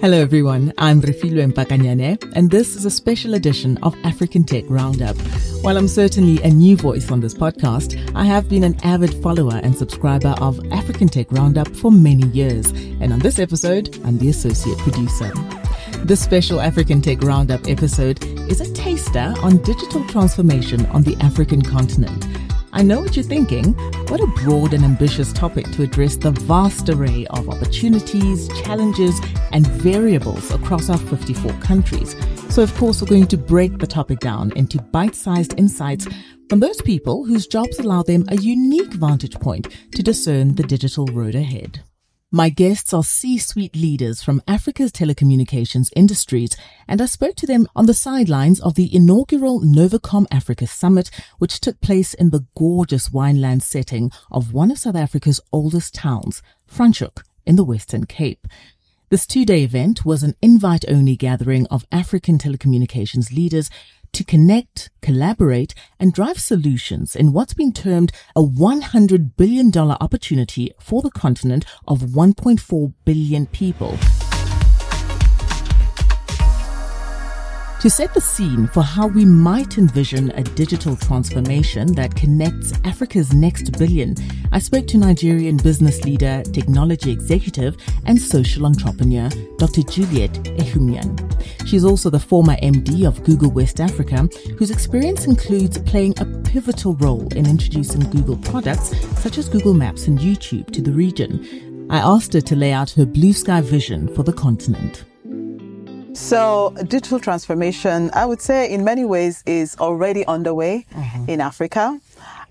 Hello, everyone. I'm Refiloe Mpakanyane, and this is a special edition of African Tech Roundup. While I'm certainly a new voice on this podcast, I have been an avid follower and subscriber of African Tech Roundup for many years. And on this episode, I'm the associate producer. This special African Tech Roundup episode is a taster on digital transformation on the African continent. I know what you're thinking. What a broad and ambitious topic to address the vast array of opportunities, challenges, and variables across our 54 countries. So, of course, we're going to break the topic down into bite sized insights from those people whose jobs allow them a unique vantage point to discern the digital road ahead. My guests are C-suite leaders from Africa's telecommunications industries, and I spoke to them on the sidelines of the inaugural Novacom Africa Summit, which took place in the gorgeous wineland setting of one of South Africa's oldest towns, Franschhoek, in the Western Cape. This two-day event was an invite-only gathering of African telecommunications leaders to connect, collaborate, and drive solutions in what's been termed a $100 billion opportunity for the continent of 1.4 billion people. To set the scene for how we might envision a digital transformation that connects Africa's next billion, I spoke to Nigerian business leader, technology executive, and social entrepreneur, Dr. Juliet Ehimuan. She's also the former MD of Google West Africa, whose experience includes playing a pivotal role in introducing Google products such as Google Maps and YouTube to the region. I asked her to lay out her blue sky vision for the continent. So, digital transformation, I would say, in many ways, is already underway mm-hmm. in Africa.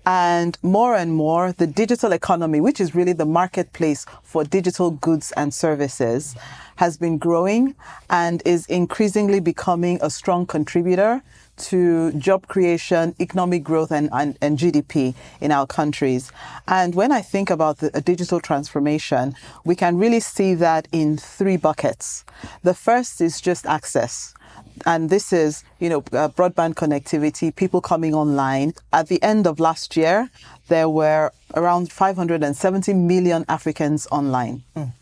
And more and more, the digital economy, which is really the marketplace for digital goods and services, has been growing and is increasingly becoming a strong contributor to job creation, economic growth, and, and, and, GDP in our countries. And when I think about the digital transformation, we can really see that in three buckets. The first is just access. And this is, you know, uh, broadband connectivity, people coming online. At the end of last year, there were around 570 million Africans online. Mm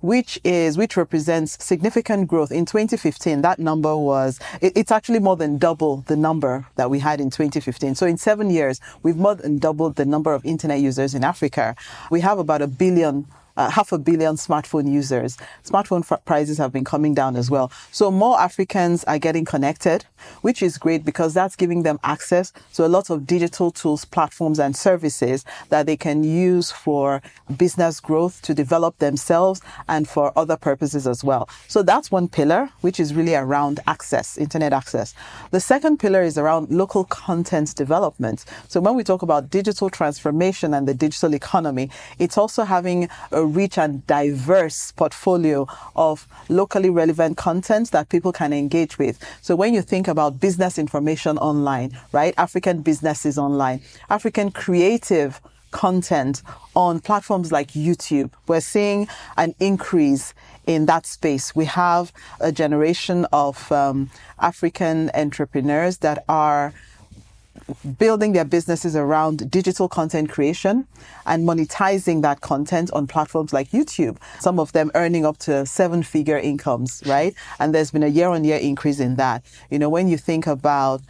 which is which represents significant growth. In 2015, that number was it, it's actually more than double the number that we had in 2015. So in seven years, we've more than doubled the number of internet users in Africa. We have about a billion uh, half a billion smartphone users. Smartphone prices have been coming down as well. So more Africans are getting connected, which is great because that's giving them access to a lot of digital tools, platforms, and services that they can use for business growth to develop themselves and for other purposes as well. So that's one pillar, which is really around access, internet access. The second pillar is around local content development. So when we talk about digital transformation and the digital economy, it's also having a rich and diverse portfolio of locally relevant content that people can engage with. So when you think about business information online, right? African businesses online, African creative content on platforms like YouTube. We're seeing an increase in that space. We have a generation of um, African entrepreneurs that are building their businesses around digital content creation and monetizing that content on platforms like YouTube. Some of them earning up to seven figure incomes, right? And there's been a year on year increase in that. You know, when you think about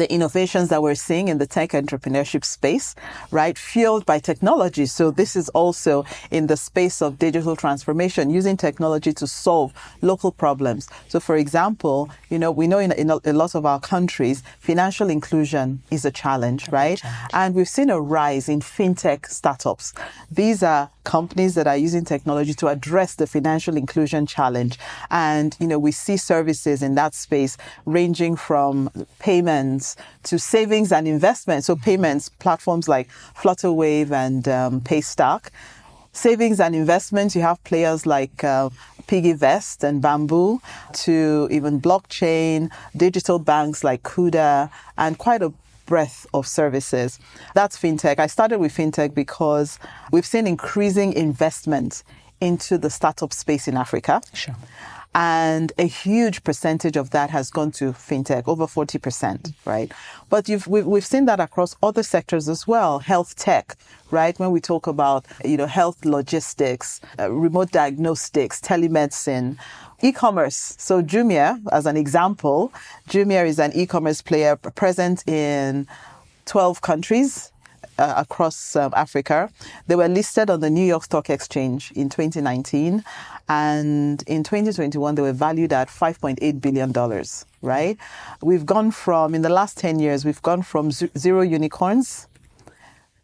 the innovations that we're seeing in the tech entrepreneurship space, right, fueled by technology. So this is also in the space of digital transformation, using technology to solve local problems. So for example, you know, we know in, in a, a, lot of our countries, financial inclusion is a challenge, right? And we've seen a rise in fintech startups. These are companies that are using technology to address the financial inclusion challenge. And, you know, we see services in that space ranging from payments to savings and investment. So payments, platforms like Flutterwave and um, Paystack. Savings and investments, you have players like uh, PiggyVest and Bamboo to even blockchain, digital banks like Kuda, and quite a breadth of services. That's fintech. I started with fintech because we've seen increasing investment into the startup space in Africa. Sure. and a huge percentage of that has gone to fintech, over 40%, right? But you've, we've, we've seen that across other sectors as well, health tech, right? When we talk about, you know, health logistics, uh, remote diagnostics, telemedicine, e-commerce. So Jumia, as an example, Jumia is an e-commerce player present in 12 countries uh, across um, Africa. They were listed on the New York Stock Exchange in 2019. And in 2021, they were valued at $5.8 billion, right? We've gone from, in the last 10 years, we've gone from zero unicorns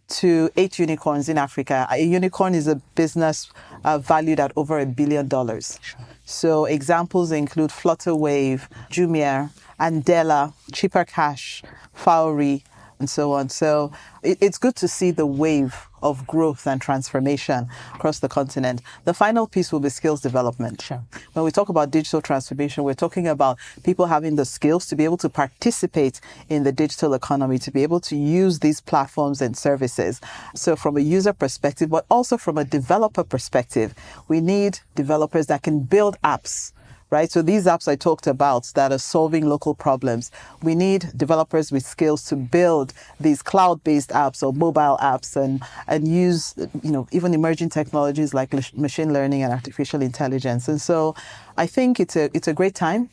to eight unicorns in Africa. A unicorn is a business uh, valued at over a billion dollars. So examples include Flutterwave, Jumia, Andela, Chipper Cash, Fawry, and so on. So it, it's good to see the wave of growth and transformation across the continent. The final piece will be skills development. Sure. When we talk about digital transformation, we're talking about people having the skills to be able to participate in the digital economy, to be able to use these platforms and services. So from a user perspective, but also from a developer perspective, we need developers that can build apps right? So these apps I talked about that are solving local problems, we need developers with skills to build these cloud-based apps or mobile apps and, and use, you know, even emerging technologies like machine learning and artificial intelligence. And so I think it's a, it's a great time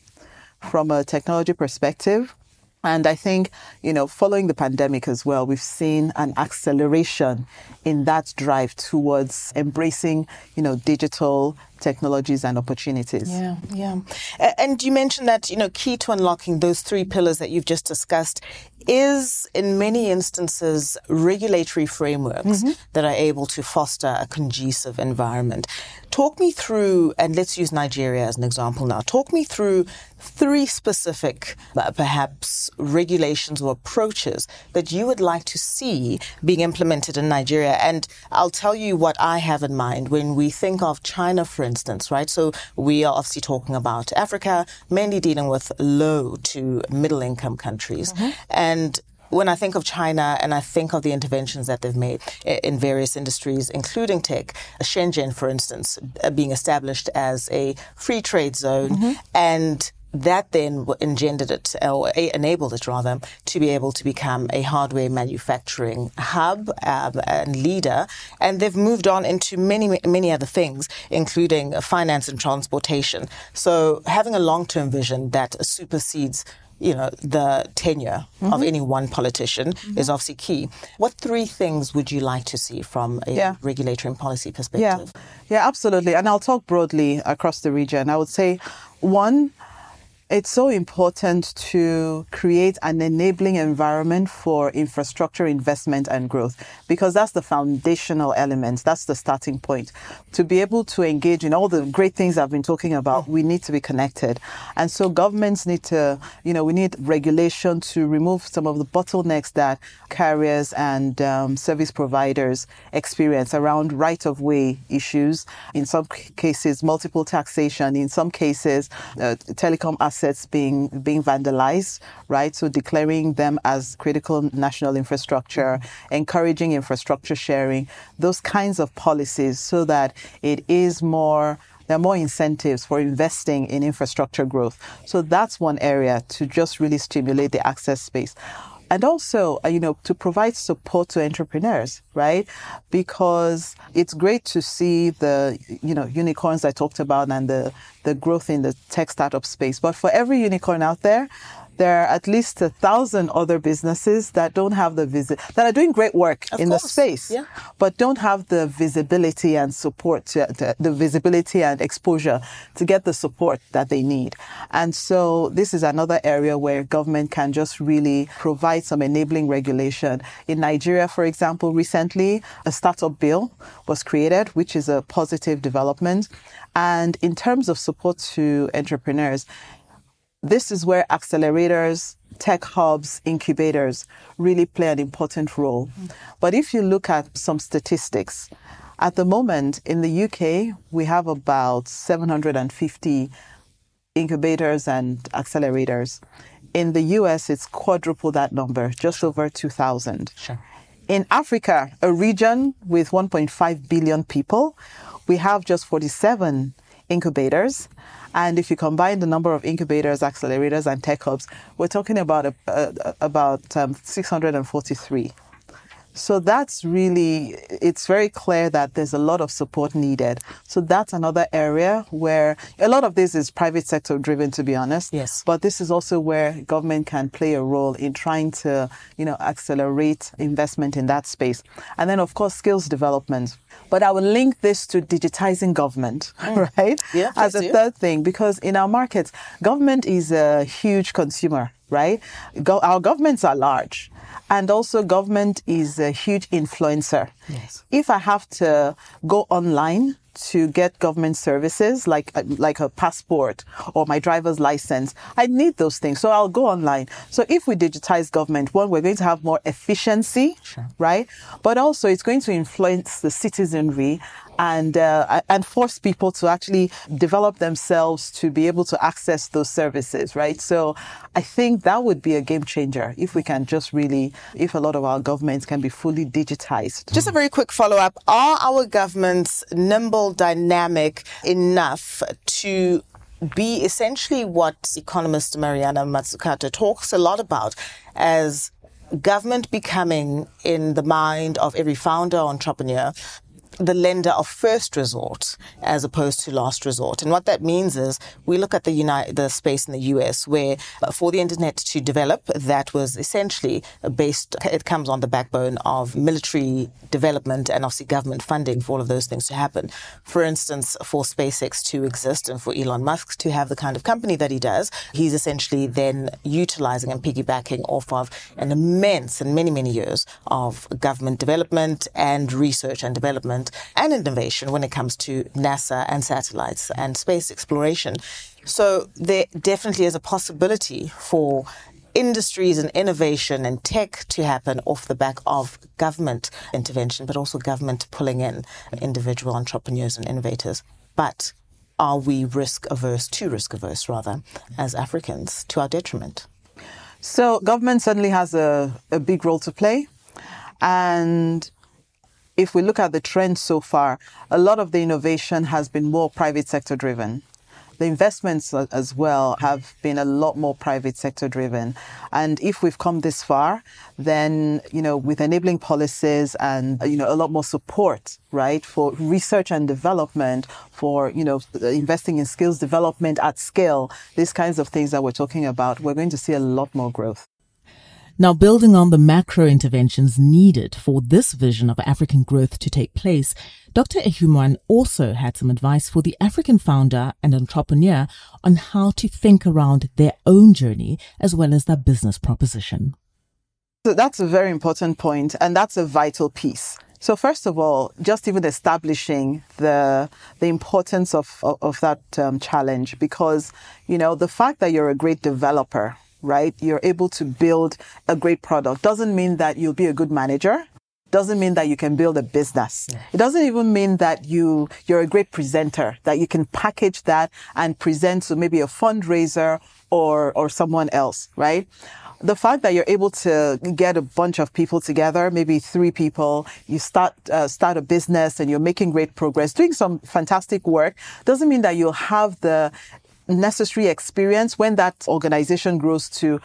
from a technology perspective. And I think, you know, following the pandemic as well, we've seen an acceleration in that drive towards embracing, you know, digital technologies and opportunities. Yeah, yeah. And you mentioned that, you know, key to unlocking those three pillars that you've just discussed is in many instances regulatory frameworks mm-hmm. that are able to foster a conducive environment. Talk me through, and let's use Nigeria as an example now. Talk me through three specific, uh, perhaps, regulations or approaches that you would like to see being implemented in Nigeria. And I'll tell you what I have in mind when we think of China, for instance, right? So we are obviously talking about Africa, mainly dealing with low to middle income countries. Mm-hmm. And when I think of China and I think of the interventions that they've made in various industries, including tech, Shenzhen, for instance, uh, being established as a free trade zone mm-hmm. and that then engendered it or enabled it rather to be able to become a hardware manufacturing hub um, and leader and they've moved on into many many other things including finance and transportation so having a long-term vision that supersedes you know, the tenure mm-hmm. of any one politician mm-hmm. is obviously key. What three things would you like to see from a yeah. regulatory and policy perspective? Yeah. yeah, absolutely. And I'll talk broadly across the region. I would say one, it's so important to create an enabling environment for infrastructure investment and growth because that's the foundational element. That's the starting point. To be able to engage in all the great things I've been talking about, we need to be connected. And so governments need to, you know, we need regulation to remove some of the bottlenecks that carriers and um, service providers experience around right of way issues. In some cases, multiple taxation. In some cases, uh, telecom assets assets being being vandalized, right? So declaring them as critical national infrastructure, encouraging infrastructure sharing, those kinds of policies so that it is more there are more incentives for investing in infrastructure growth. So that's one area to just really stimulate the access space and also, uh, you know, to provide support to entrepreneurs, right? Because it's great to see the, you know, unicorns I talked about and the, the growth in the tech startup space. But for every unicorn out there, there are at least a thousand other businesses that don't have the visit that are doing great work of in course. the space, yeah. but don't have the visibility and support, uh, to, to, the visibility and exposure to get the support that they need. And so this is another area where government can just really provide some enabling regulation. In Nigeria, for example, recently a startup bill was created, which is a positive development. And in terms of support to entrepreneurs, this is where accelerators, tech hubs, incubators really play an important role. But if you look at some statistics, at the moment in the UK, we have about 750 incubators and accelerators. In the US, it's quadruple that number, just over 2,000. Sure. In Africa, a region with 1.5 billion people, we have just 47 incubators. And if you combine the number of incubators, accelerators, and tech hubs, we're talking about a, a, about um, 643. So that's really, it's very clear that there's a lot of support needed. So that's another area where a lot of this is private sector driven, to be honest. Yes. But this is also where government can play a role in trying to, you know, accelerate investment in that space. And then, of course, skills development. But I will link this to digitizing government, mm. right? Yeah. As a do. third thing, because in our markets, government is a huge consumer, right? Go- our governments are large. And also, government is a huge influencer. Yes. If I have to go online to get government services like uh, like a passport or my driver's license, I need those things. So I'll go online. So if we digitize government, one, we're going to have more efficiency, sure. right? But also, it's going to influence the citizenry and uh, and force people to actually develop themselves to be able to access those services, right? So I think that would be a game changer if we can just really, if a lot of our governments can be fully digitized. Just a very quick follow up: Are our governments nimble, dynamic enough to be essentially what economist Mariana Mazzucato talks a lot about as government becoming in the mind of every founder entrepreneur the lender of first resort as opposed to last resort. And what that means is we look at the United, the space in the US where uh, for the internet to develop, that was essentially based, it comes on the backbone of military development and obviously government funding for all of those things to happen. For instance, for SpaceX to exist and for Elon Musk to have the kind of company that he does, he's essentially then utilizing and piggybacking off of an immense and many, many years of government development and research and development and innovation when it comes to NASA and satellites and space exploration. So there definitely is a possibility for industries and innovation and tech to happen off the back of government intervention, but also government pulling in individual entrepreneurs and innovators. But are we risk averse, too risk averse rather, as Africans, to our detriment? So government certainly has a, a big role to play. And if we look at the trends so far, a lot of the innovation has been more private sector driven. The investments as well have been a lot more private sector driven. And if we've come this far, then, you know, with enabling policies and, you know, a lot more support, right, for research and development, for, you know, investing in skills development at scale, these kinds of things that we're talking about, we're going to see a lot more growth. Now, building on the macro interventions needed for this vision of African growth to take place, Dr. Ehimuan also had some advice for the African founder and entrepreneur on how to think around their own journey as well as their business proposition. So that's a very important point, and that's a vital piece. So first of all, just even establishing the the importance of of, of that um, challenge, because you know the fact that you're a great developer right? You're able to build a great product. Doesn't mean that you'll be a good manager. Doesn't mean that you can build a business. It doesn't even mean that you, you're a great presenter, that you can package that and present to maybe a fundraiser or, or someone else, right? the fact that you're able to get a bunch of people together, maybe three people, you start uh, start a business and you're making great progress, doing some fantastic work, doesn't mean that you'll have the necessary experience when that organization grows to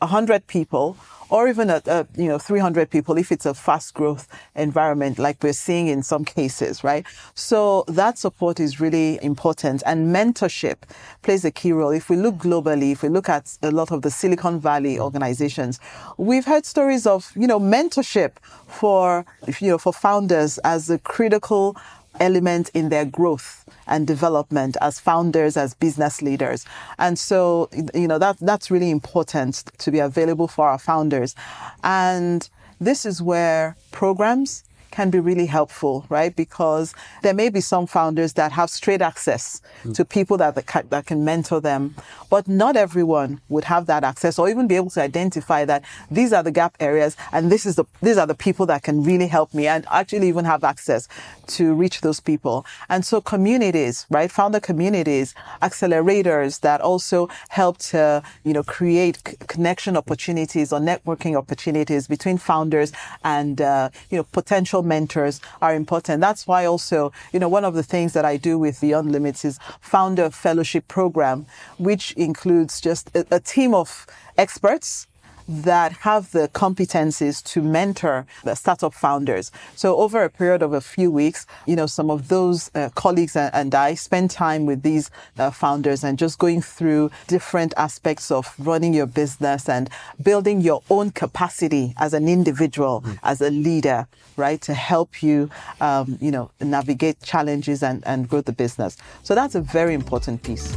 100 people or even at, uh, you know 300 people if it's a fast growth environment like we're seeing in some cases right? So that support is really important and mentorship plays a key role. If we look globally if we look at a lot of the silicon valley organizations we've heard stories of you know mentorship for you know for founders as a critical element in their growth and development as founders, as business leaders. And so, you know, that, that's really important to be available for our founders. And this is where programs can be really helpful, right? Because there may be some founders that have straight access mm. to people that, that can mentor them, but not everyone would have that access or even be able to identify that these are the gap areas and this is the, these are the people that can really help me and actually even have access to reach those people. And so communities, right? Founder communities, accelerators that also help to, you know, create connection opportunities or networking opportunities between founders and, uh, you know, potential mentors are important. That's why also, you know, one of the things that I do with Beyond Limits is founder fellowship program, which includes just a, a team of experts that have the competencies to mentor the startup founders. So over a period of a few weeks, you know, some of those uh, colleagues and, I spend time with these uh, founders and just going through different aspects of running your business and building your own capacity as an individual, mm. as a leader, right, to help you, um, you know, navigate challenges and, and grow the business. So that's a very important piece.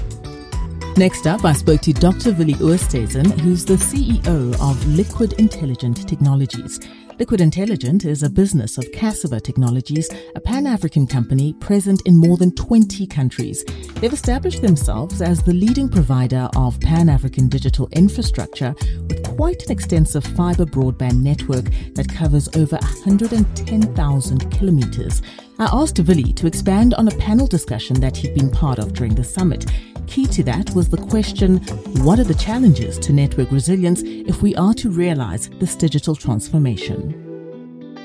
Next up, I spoke to Dr. Willie Oosthuysen, who's the CEO of Liquid Intelligent Technologies. Liquid Intelligent is a business of Cassava Technologies, a Pan African company present in more than 20 countries. They've established themselves as the leading provider of Pan African digital infrastructure with quite an extensive fiber broadband network that covers over 110,000 kilometers. I asked Willie to expand on a panel discussion that he'd been part of during the summit. Key to that was the question what are the challenges to network resilience if we are to realize this digital transformation?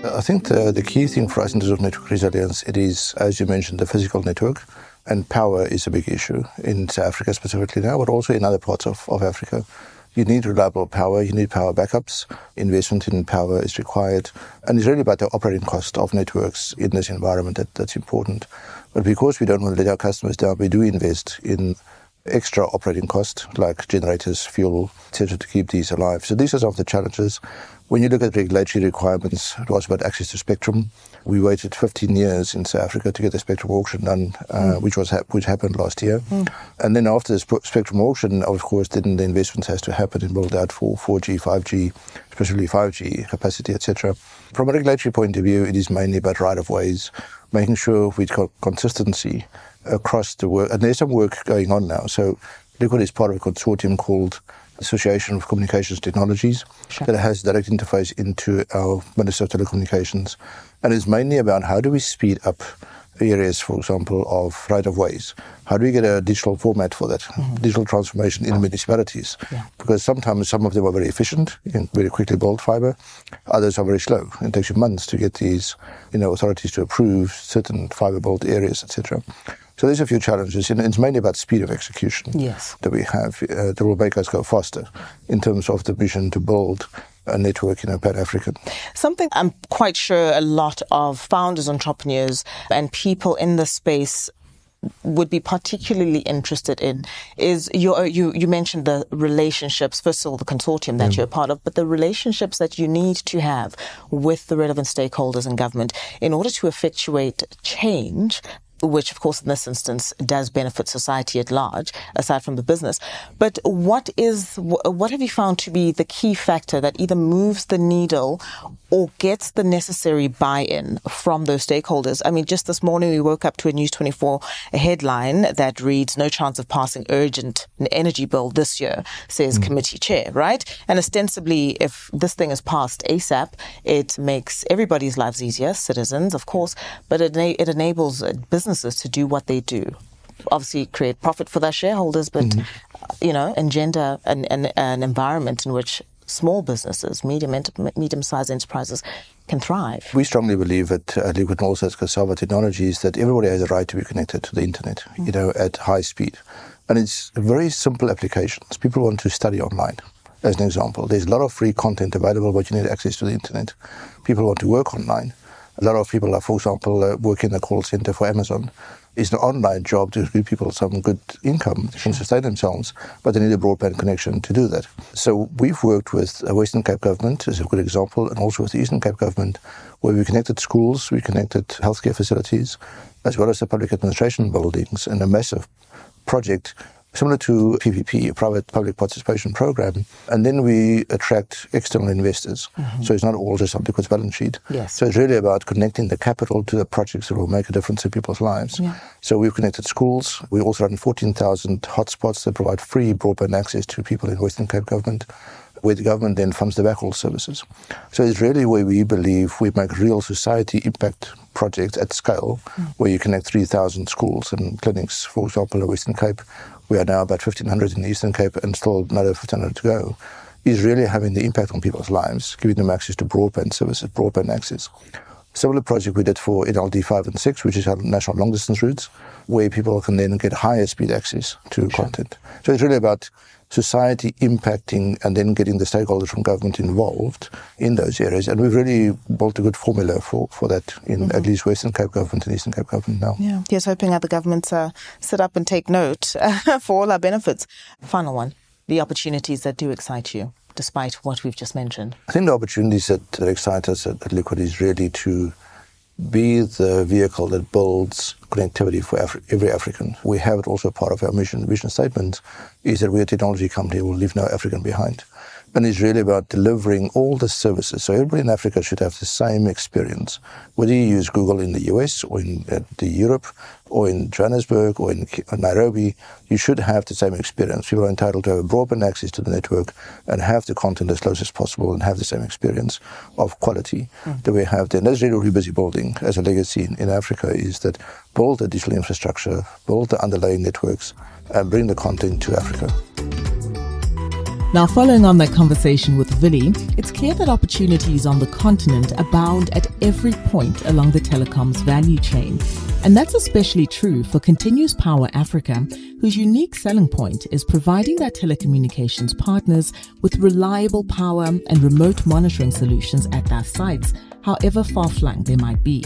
I think the, the key thing for us in terms of network resilience, it is, as you mentioned, the physical network. And power is a big issue in South Africa specifically now, but also in other parts of, of Africa. You need reliable power, you need power backups, investment in power is required. And it's really about the operating cost of networks in this environment that, that's important. But because we don't want to let our customers down, we do invest in extra operating costs like generators, fuel, etc., to keep these alive. So these are some of the challenges. When you look at regulatory requirements, it was about access to spectrum. We waited 15 years in South Africa to get the spectrum auction done, uh, mm. which was which happened last year. Mm. And then after the sp- spectrum auction, of course, then the investments has to happen in build out for 4G, 5G, especially 5G capacity, etc. From a regulatory point of view, it is mainly about right of ways, making sure we've got consistency across the work. And there's some work going on now. So Liquid is part of a consortium called Association of Communications Technologies sure. that has direct interface into our Minister of Telecommunications. And it's mainly about how do we speed up areas, for example, of right of ways. How do we get a digital format for that? Mm-hmm. Digital transformation in municipalities. Yeah. Because sometimes some of them are very efficient and very quickly build fiber. Others are very slow. It takes you months to get these, you know, authorities to approve certain fiber built areas, etc. So there's a few challenges, and it's mainly about speed of execution yes. that we have uh, that will make us go faster in terms of the vision to build a network, in you know, Pan African. Something I'm quite sure a lot of founders, entrepreneurs, and people in the space would be particularly interested in is your, you you mentioned the relationships first of all the consortium that you're a part of but the relationships that you need to have with the relevant stakeholders and government in order to effectuate change which of course in this instance does benefit society at large aside from the business. But what is what have you found to be the key factor that either moves the needle or gets the necessary buy-in from those stakeholders i mean just this morning we woke up to a news 24 headline that reads no chance of passing urgent energy bill this year says mm. committee chair right and ostensibly if this thing is passed asap it makes everybody's lives easier citizens of course but it, it enables businesses to do what they do. Obviously, create profit for their shareholders, but mm-hmm. you know, engender an, an, an environment in which small businesses, medium medium-sized enterprises can thrive. We strongly believe at uh, Liquid also at Cassava Technologies that everybody has a right to be connected to the internet, mm-hmm. you know, at high speed. And it's very simple applications. People want to study online, as an example. There's a lot of free content available, but you need access to the internet. People want to work online. A lot of people, are, for example, uh, work in the call center for Amazon. It's an online job to give people some good income, they can sustain themselves, but they need a broadband connection to do that. So we've worked with the Western Cape government as a good example, and also with the Eastern Cape government, where we connected schools, we connected healthcare facilities, as well as the public administration buildings in a massive project similar to PPP, a private public participation program. And then we attract external investors. Mm-hmm. So it's not all just on Liquid's balance sheet. Yes. So it's really about connecting the capital to the projects that will make a difference in people's lives. Yeah. So we've connected schools. We also run 14,000 hotspots that provide free broadband access to people in Western Cape government where the government then funds the backhaul services. So it's really where we believe we make real society impact projects at scale, mm. where you connect 3,000 schools and clinics, for example, in Western Cape, we are now about 1,500 in the Eastern Cape and still another 1,500 to go, is really having the impact on people's lives, giving them access to broadband services, broadband access. Similar project we did for NLD 5 and 6, which is our national long distance routes, where people can then get higher speed access to sure. content. So it's really about society impacting and then getting the stakeholders from government involved in those areas. And we've really built a good formula for, for that in mm-hmm. at least Western Cape Government and Eastern Cape Government now. Yeah, here's hoping other governments uh, sit up and take note for all our benefits. Final one the opportunities that do excite you, despite what we've just mentioned. I think the opportunities that, that excite us at, at Liquid is really to be the vehicle that builds connectivity for Afri- every African. We have it also part of our mission vision statement is that we're a technology company will leave no African behind. And it's really about delivering all the services. So everybody in Africa should have the same experience. Whether you use Google in the US or in uh, the Europe or in Johannesburg or in Nairobi, you should have the same experience. People are entitled to have broadband access to the network and have the content as close as possible and have the same experience of quality mm. that we have there. And that's really what we're busy building as a legacy in, in Africa is that build the digital infrastructure, build the underlying networks, and bring the content to Africa. Now, following on that conversation with Willie, it's clear that opportunities on the continent abound at every point along the telecoms value chain. And that's especially true for Continuous Power Africa, whose unique selling point is providing their telecommunications partners with reliable power and remote monitoring solutions at their sites however far flung they might be.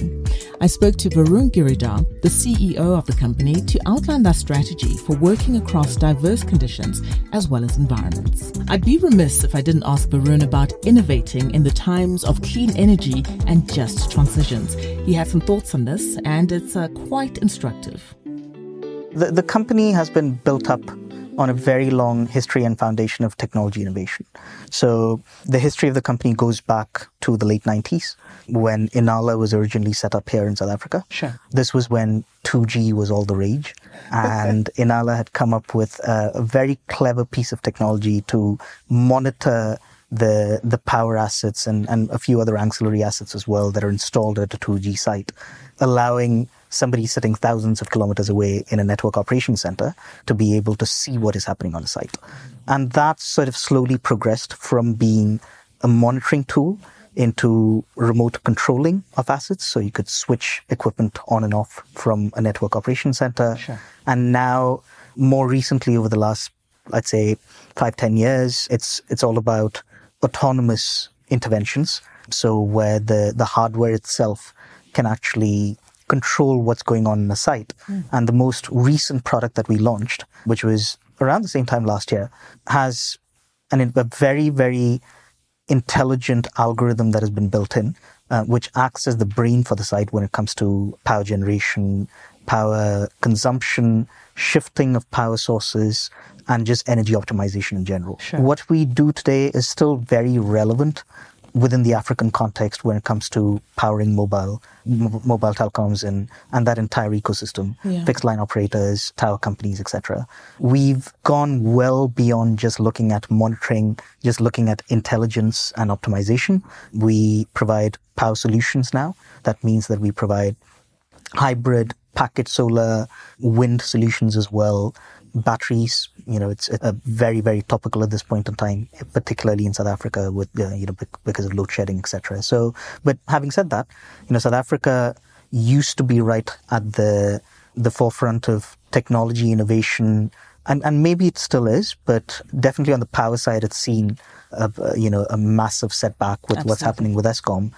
I spoke to Varun Giridhar, the CEO of the company, to outline their strategy for working across diverse conditions as well as environments. I'd be remiss if I didn't ask Varun about innovating in the times of clean energy and just transitions. He had some thoughts on this, and it's uh, quite instructive. The, the company has been built up on a very long history and foundation of technology innovation. So the history of the company goes back to the late 90s when Inala was originally set up here in South Africa. Sure. This was when 2G was all the rage. And Inala had come up with a, a very clever piece of technology to monitor the the power assets and, and a few other ancillary assets as well that are installed at a 2G site, allowing somebody sitting thousands of kilometers away in a network operation center to be able to see what is happening on the site. And that sort of slowly progressed from being a monitoring tool into remote controlling of assets. So you could switch equipment on and off from a network operation center. Sure. And now, more recently, over the last, I'd say, five, ten years, it's, it's all about autonomous interventions. So where the, the hardware itself can actually control what's going on in the site. Mm. And the most recent product that we launched, which was around the same time last year, has an, a very, very intelligent algorithm that has been built in, uh, which acts as the brain for the site when it comes to power generation, power consumption, shifting of power sources, and just energy optimization in general. Sure. What we do today is still very relevant within the African context when it comes to powering mobile m- mobile telecoms and and that entire ecosystem, yeah. fixed line operators, tower companies, etc. We've gone well beyond just looking at monitoring, just looking at intelligence and optimization. We provide power solutions now. That means that we provide hybrid packet solar, wind solutions as well, batteries. You know, it's a very, very topical at this point in time, particularly in South Africa with, uh, you know, because of load shedding, etc. So, but having said that, you know, South Africa used to be right at the, the forefront of technology innovation, and, and maybe it still is, but definitely on the power side, it's seen, a, you know, a massive setback with Absolutely. what's happening with Eskom.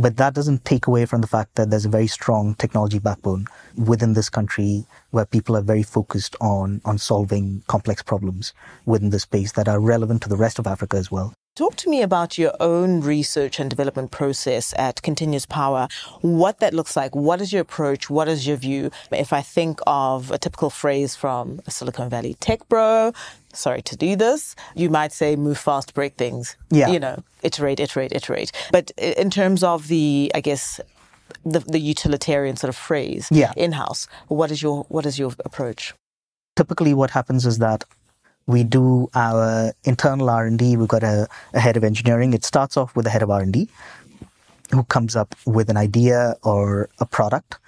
But that doesn't take away from the fact that there's a very strong technology backbone within this country where people are very focused on, on solving complex problems within the space that are relevant to the rest of Africa as well. Talk to me about your own research and development process at Continuous Power, what that looks like. What is your approach? What is your view? If I think of a typical phrase from a Silicon Valley tech bro, sorry to do this, you might say move fast, break things. Yeah. You know, iterate, iterate, iterate. But in terms of the, I guess, the, the utilitarian sort of phrase yeah. in-house, what is your what is your approach? Typically what happens is that we do our internal R&D. We've got a, a head of engineering. It starts off with a head of R&D who comes up with an idea or a product,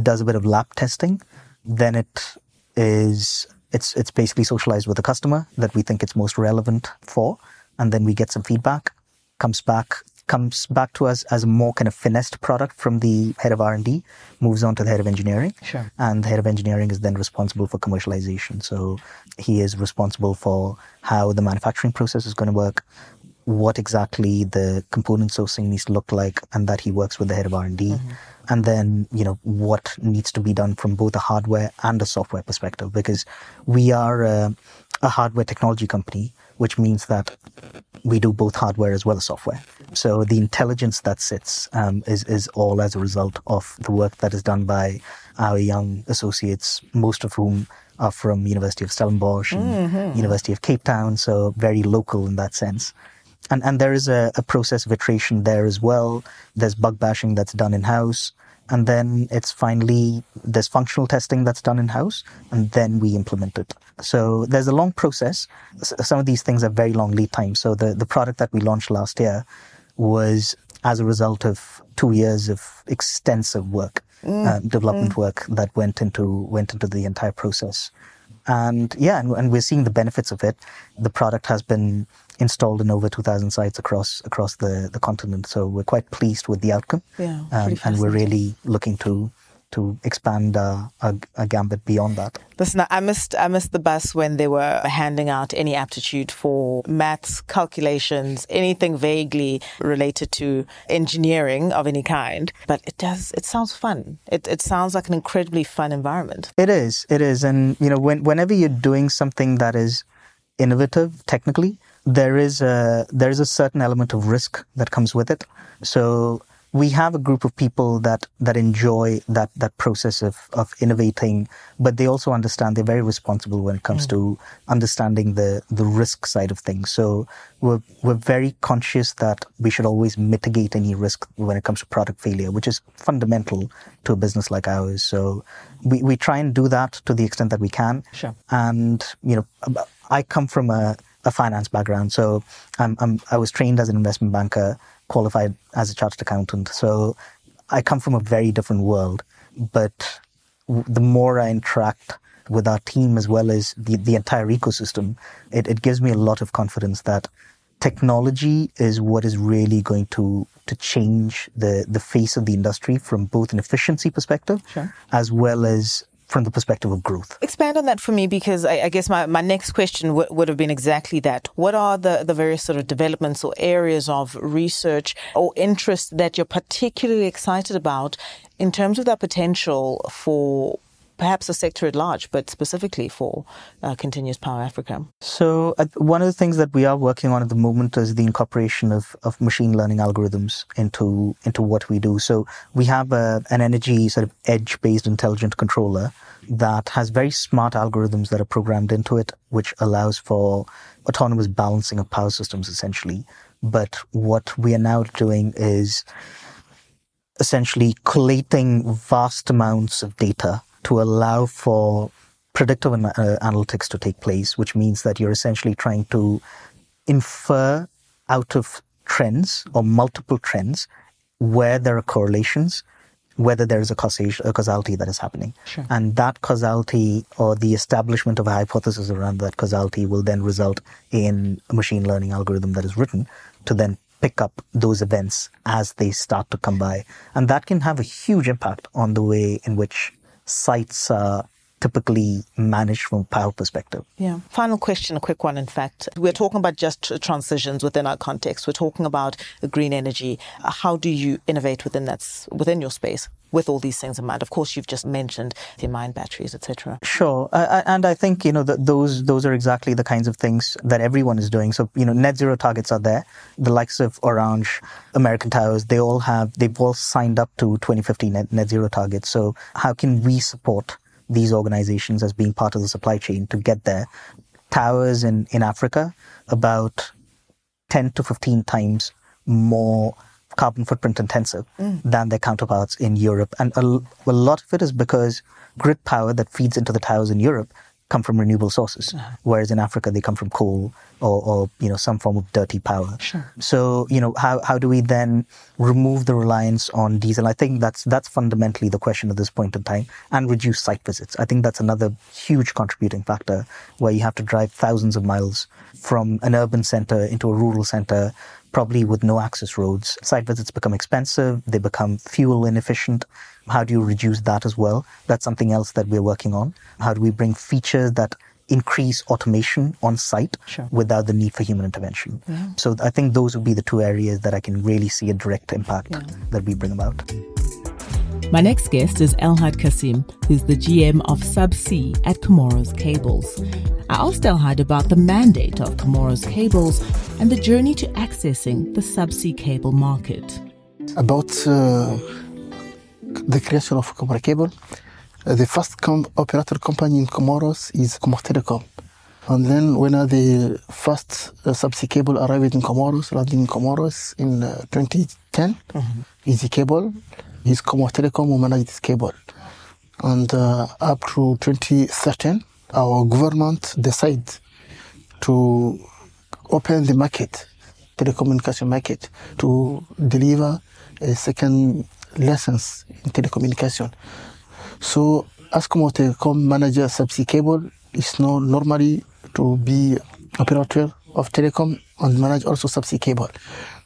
does a bit of lab testing. Then it is it's it's basically socialized with the customer that we think it's most relevant for, and then we get some feedback. Comes back comes back to us as a more kind of finessed product from the head of R&D, moves on to the head of engineering. Sure. And the head of engineering is then responsible for commercialization. So he is responsible for how the manufacturing process is going to work, what exactly the component sourcing needs to look like, and that he works with the head of R&D. Mm-hmm. And then, you know, what needs to be done from both a hardware and a software perspective, because we are a, a hardware technology company, which means that we do both hardware as well as software. So the intelligence that sits um, is is all as a result of the work that is done by our young associates, most of whom are from University of Stellenbosch and University of Cape Town, so very local in that sense. And and there is a, a process of iteration there as well. There's bug bashing that's done in house. And then it's finally, there's functional testing that's done in house, and then we implement it. So there's a long process. Some of these things have very long lead times. So the, the product that we launched last year was as a result of two years of extensive work, uh, development work that went into went into the entire process. And yeah, and, and we're seeing the benefits of it. The product has been installed in over 2,000 sites across across the, the continent. So we're quite pleased with the outcome. Yeah, um, and we're really looking to to expand uh, our, our gambit beyond that. Listen, I missed I missed the bus when they were handing out any aptitude for maths, calculations, anything vaguely related to engineering of any kind. But it does it sounds fun. It it sounds like an incredibly fun environment. It is. It is. And, you know, when, whenever you're doing something that is innovative technically, there is a, there is a certain element of risk that comes with it. So we have a group of people that, that enjoy that, that process of, of innovating, but they also understand they're very responsible when it comes mm. to understanding the, the risk side of things. So we're, we're very conscious that we should always mitigate any risk when it comes to product failure, which is fundamental to a business like ours. So we, we try and do that to the extent that we can. Sure. And, you know, I come from a, a finance background. So I'm, I'm, I was trained as an investment banker, qualified as a chartered accountant. So I come from a very different world. But the more I interact with our team as well as the, the entire ecosystem, it, it gives me a lot of confidence that technology is what is really going to to change the the face of the industry from both an efficiency perspective Sure. as well as from the perspective of growth. Expand on that for me because I, I guess my, my next question w- would have been exactly that. What are the, the various sort of developments or areas of research or interest that you're particularly excited about in terms of that potential for perhaps the sector at large, but specifically for uh, Continuous Power Africa? So uh, one of the things that we are working on at the moment is the incorporation of, of machine learning algorithms into into what we do. So we have a, an energy sort of edge based intelligent controller that has very smart algorithms that are programmed into it, which allows for autonomous balancing of power systems essentially. But what we are now doing is essentially collating vast amounts of data to allow for predictive an- uh, analytics to take place, which means that you're essentially trying to infer out of trends or multiple trends where there are correlations, whether there is a, causation, a causality that is happening. Sure. And that causality or the establishment of a hypothesis around that causality will then result in a machine learning algorithm that is written to then pick up those events as they start to come by. And that can have a huge impact on the way in which sites are typically managed from a power perspective. Yeah. Final question, a quick one, in fact. We're talking about just transitions within our context. We're talking about green energy. How do you innovate within that, within your space with all these things in mind? Of course, you've just mentioned the ion batteries, etc. Sure, uh, and I think you know th those those are exactly the kinds of things that everyone is doing. So you know, net zero targets are there. The likes of Orange, American Towers, they all have they've all signed up to 2050 net, net zero targets. So how can we support these organizations as being part of the supply chain to get there? Towers in in Africa about 10 to 15 times more carbon footprint intensive mm. than their counterparts in Europe. And a lot of it is because grid power that feeds into the towers in Europe come from renewable sources, uh-huh. whereas in Africa they come from coal or, or, you know some form of dirty power. Sure. So you know how how do we then remove the reliance on diesel? I think that's that's fundamentally the question at this point in time, and reduce site visits. I think that's another huge contributing factor where you have to drive thousands of miles from an urban center into a rural center probably with no access roads. Site visits become expensive, they become fuel inefficient. How do you reduce that as well? That's something else that we're working on. How do we bring features that increase automation on site sure. without the need for human intervention? Yeah. So I think those would be the two areas that I can really see a direct impact yeah. that we bring about. My next guest is Elhad Kasim, who's the GM of Subsea at Comoros Cables. I asked Elhad about the mandate of Comoros Cables and the journey to accessing the subsea cable market. About uh, the creation of Comoros Cable, uh, the first com- operator company in Comoros is Comores Telecom. And then when uh, the first uh, subsea cable arrived in Comoros, landing in Comoros in 2010, mm-hmm. EASSy Cable, is Comores Telecom who managed this cable. And uh, up to 2013, our government decided to open the market, telecommunication market, to deliver a second license in telecommunication. So, as Comores Telecom manager subsea cable, is now normally to be operator of telecom and manage also subsea cable.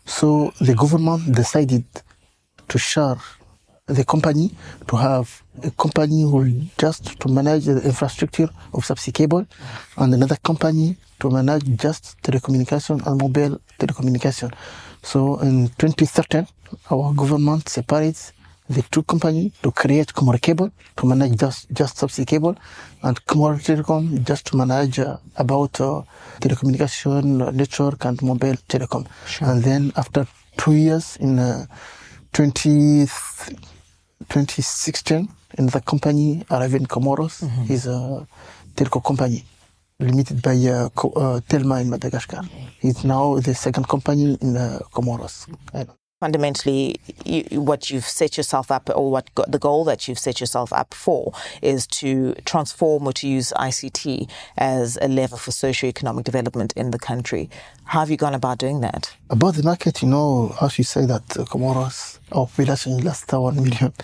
So the government decided to share the company to have a company who just to manage the infrastructure of subsea cable and another company to manage just telecommunication and mobile telecommunication. So in 2013, our government separates the two companies to create Comores Cable to manage just, just subsea cable and Comores Telecom just to manage uh, about uh, telecommunication network and mobile telecom. Sure. And then after two years in uh, 20 2016 in the company Aravian Comoros mm-hmm. is a telco company limited by uh, uh, Telma in Madagascar. It's now the second company in the Comoros. Fundamentally, you, what you've set yourself up, or what the goal that you've set yourself up for, is to transform or to use ICT as a lever for socio-economic development in the country. How have you gone about doing that? About the market, you know, as you say that uh, Comoros, our population less than one million,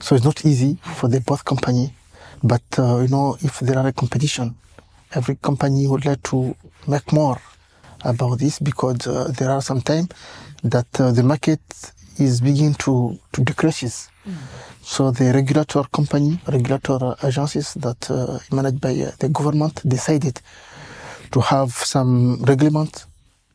so it's not easy for the both company. But uh, you know, if there are a competition, every company would like to make more about this because uh, there are some time that uh, the market is beginning to, to decrease. Mm. So the regulatory company, regulatory agencies that uh, managed by uh, the government decided to have some reglement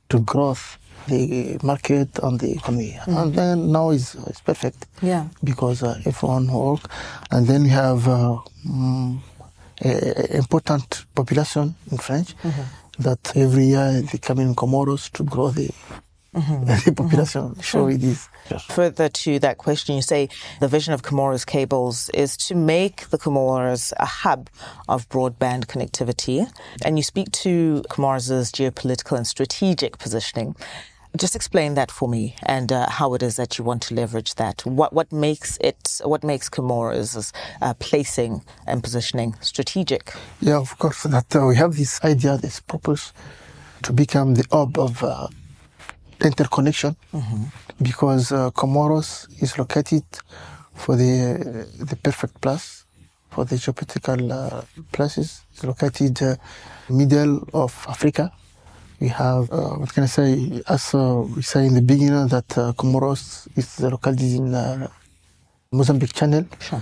to growth the market and the economy. Mm. And then now is it's perfect. Yeah. Because uh, everyone work, and then we have uh, um, a, a important population in French mm-hmm. that every year they come in Comoros to grow the Mm-hmm. the population. Mm-hmm. So it is. Further to that question, you say the vision of Comoros Cables is to make the Comoros a hub of broadband connectivity. And you speak to Comoros' geopolitical and strategic positioning. Just explain that for me and uh, how it is that you want to leverage that. What what makes it? What makes Comoros uh, placing and positioning strategic? Yeah, of course. That uh, we have this idea, this purpose, to become the hub of uh, interconnection mm-hmm. because uh, Comoros is located for the the perfect place for the geopolitical uh, places. It's located uh, middle of Africa. We have uh, what can I say? As uh, we say in the beginning, that uh, Comoros is located in uh, Mozambique Channel. Sure.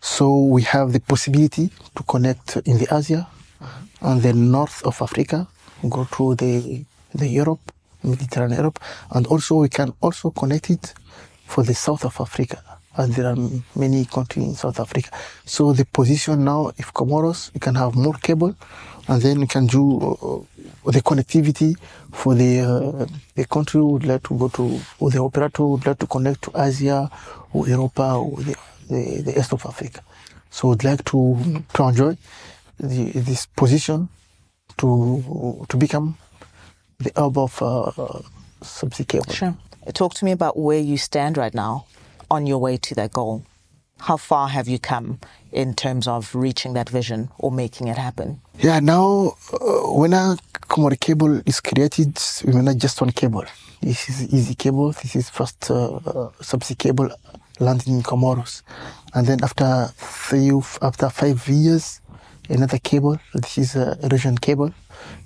So we have the possibility to connect in the Asia mm-hmm. and the north of Africa, go through the the Europe Mediterranean Europe, and also we can also connect it for the south of Africa, as there are many countries in South Africa. So the position now, if Comoros, we can have more cable, and then we can do uh, the connectivity for the uh, the country would like to go to, or the operator would like to connect to Asia or Europe or the, the, the east of Africa. So would like to to enjoy the, this position to to become the hub of uh, subsea cable. Sure. Talk to me about where you stand right now on your way to that goal. How far have you come in terms of reaching that vision or making it happen? Yeah, now uh, when a Comoro cable is created, we are not just one cable. This is EASSy cable. This is first uh, uh, subsea cable landing in Comoros, and then after three, after five years, another cable. This is a region cable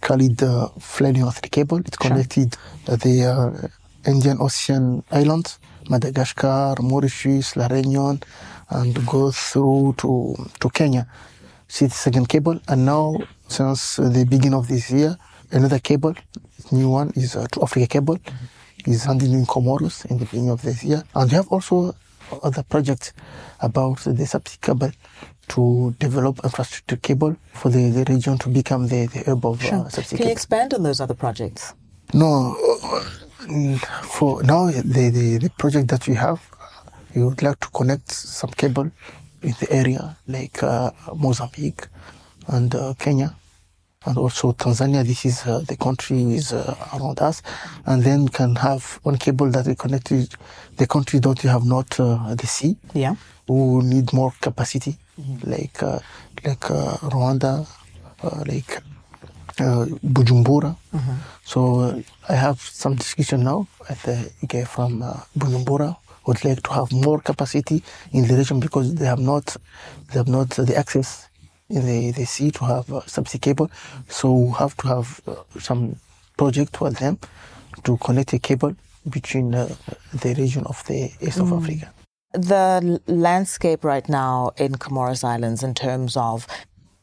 called the uh, Flaring cable. It connected sure. the uh, Indian Ocean islands, Madagascar, Mauritius, La Réunion, and go through to, to Kenya. See the second cable, and now since the beginning of this year, another cable, new one is 2Africa cable, is handling in Comoros in the beginning of this year, and we have also other projects about the subsea cable to develop infrastructure cable for the, the region to become the, the hub of sure. uh, Can you expand on those other projects? No, uh, for now the, the, the project that we have we would like to connect some cable in the area like uh, Mozambique and uh, Kenya and also Tanzania. This is uh, the country is uh, around us, and then can have one cable that we connected the country that we have not uh, the sea. Yeah, who need more capacity. Like uh, like Rwanda, like Bujumbura. Mm-hmm. So I have some discussion now at the UK from Bujumbura would like to have more capacity in the region because they have not they have not the access in the, the sea to have subsea cable. So we have to have uh, some project for them to connect a cable between uh, the region of the east mm. of Africa. The landscape right now in Comoros Islands, in terms of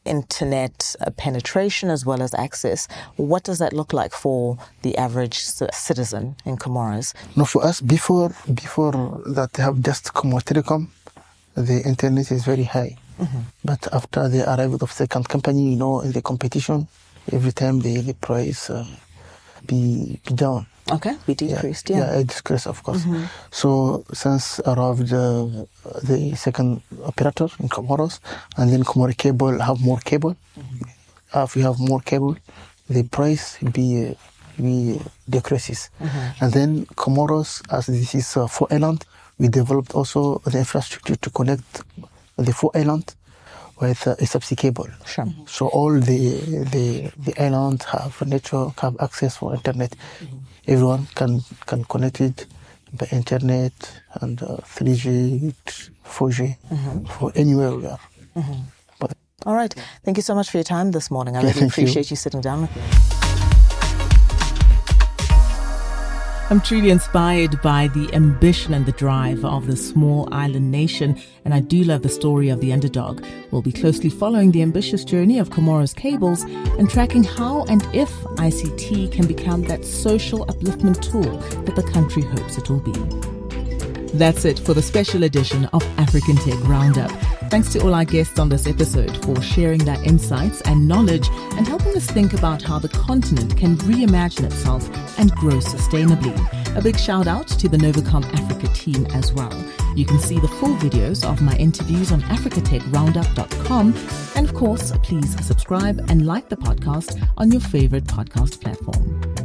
internet penetration as well as access. What does that look like for the average citizen in Comoros? No, for us, before before that, they have just Comores Telecom. The internet is very high, mm-hmm. but after the arrival of second company, you know, in the competition, every time the the price uh, be be down. Okay, we decreased, yeah. Yeah, yeah it decreased, of course. Mm-hmm. So since arrived uh, the second operator in Comoros, and then Comoro cable have more cable. Mm-hmm. if we have more cable, the price be be decreases. Mm-hmm. And then Comoros, as this is a four island, we developed also the infrastructure to connect the four island with a subsea cable. Sure. So all the the the islands have network, have access for internet. Mm-hmm. Everyone can can connect it by internet and uh, 3G, 4G mm-hmm. for anywhere we are. Mm-hmm. All right. Thank you so much for your time this morning. I yeah, really appreciate you. you sitting down with me. I'm truly inspired by the ambition and the drive of the small island nation, and I do love the story of the underdog. We'll be closely following the ambitious journey of Comoros Cables and tracking how and if ICT can become that social upliftment tool that the country hopes it will be. That's it for the special edition of African Tech Roundup. Thanks to all our guests on this episode for sharing their insights and knowledge and helping us think about how the continent can reimagine itself and grow sustainably. A big shout out to the Novacom Africa team as well. You can see the full videos of my interviews on africatechroundup.com. And of course, please subscribe and like the podcast on your favorite podcast platform.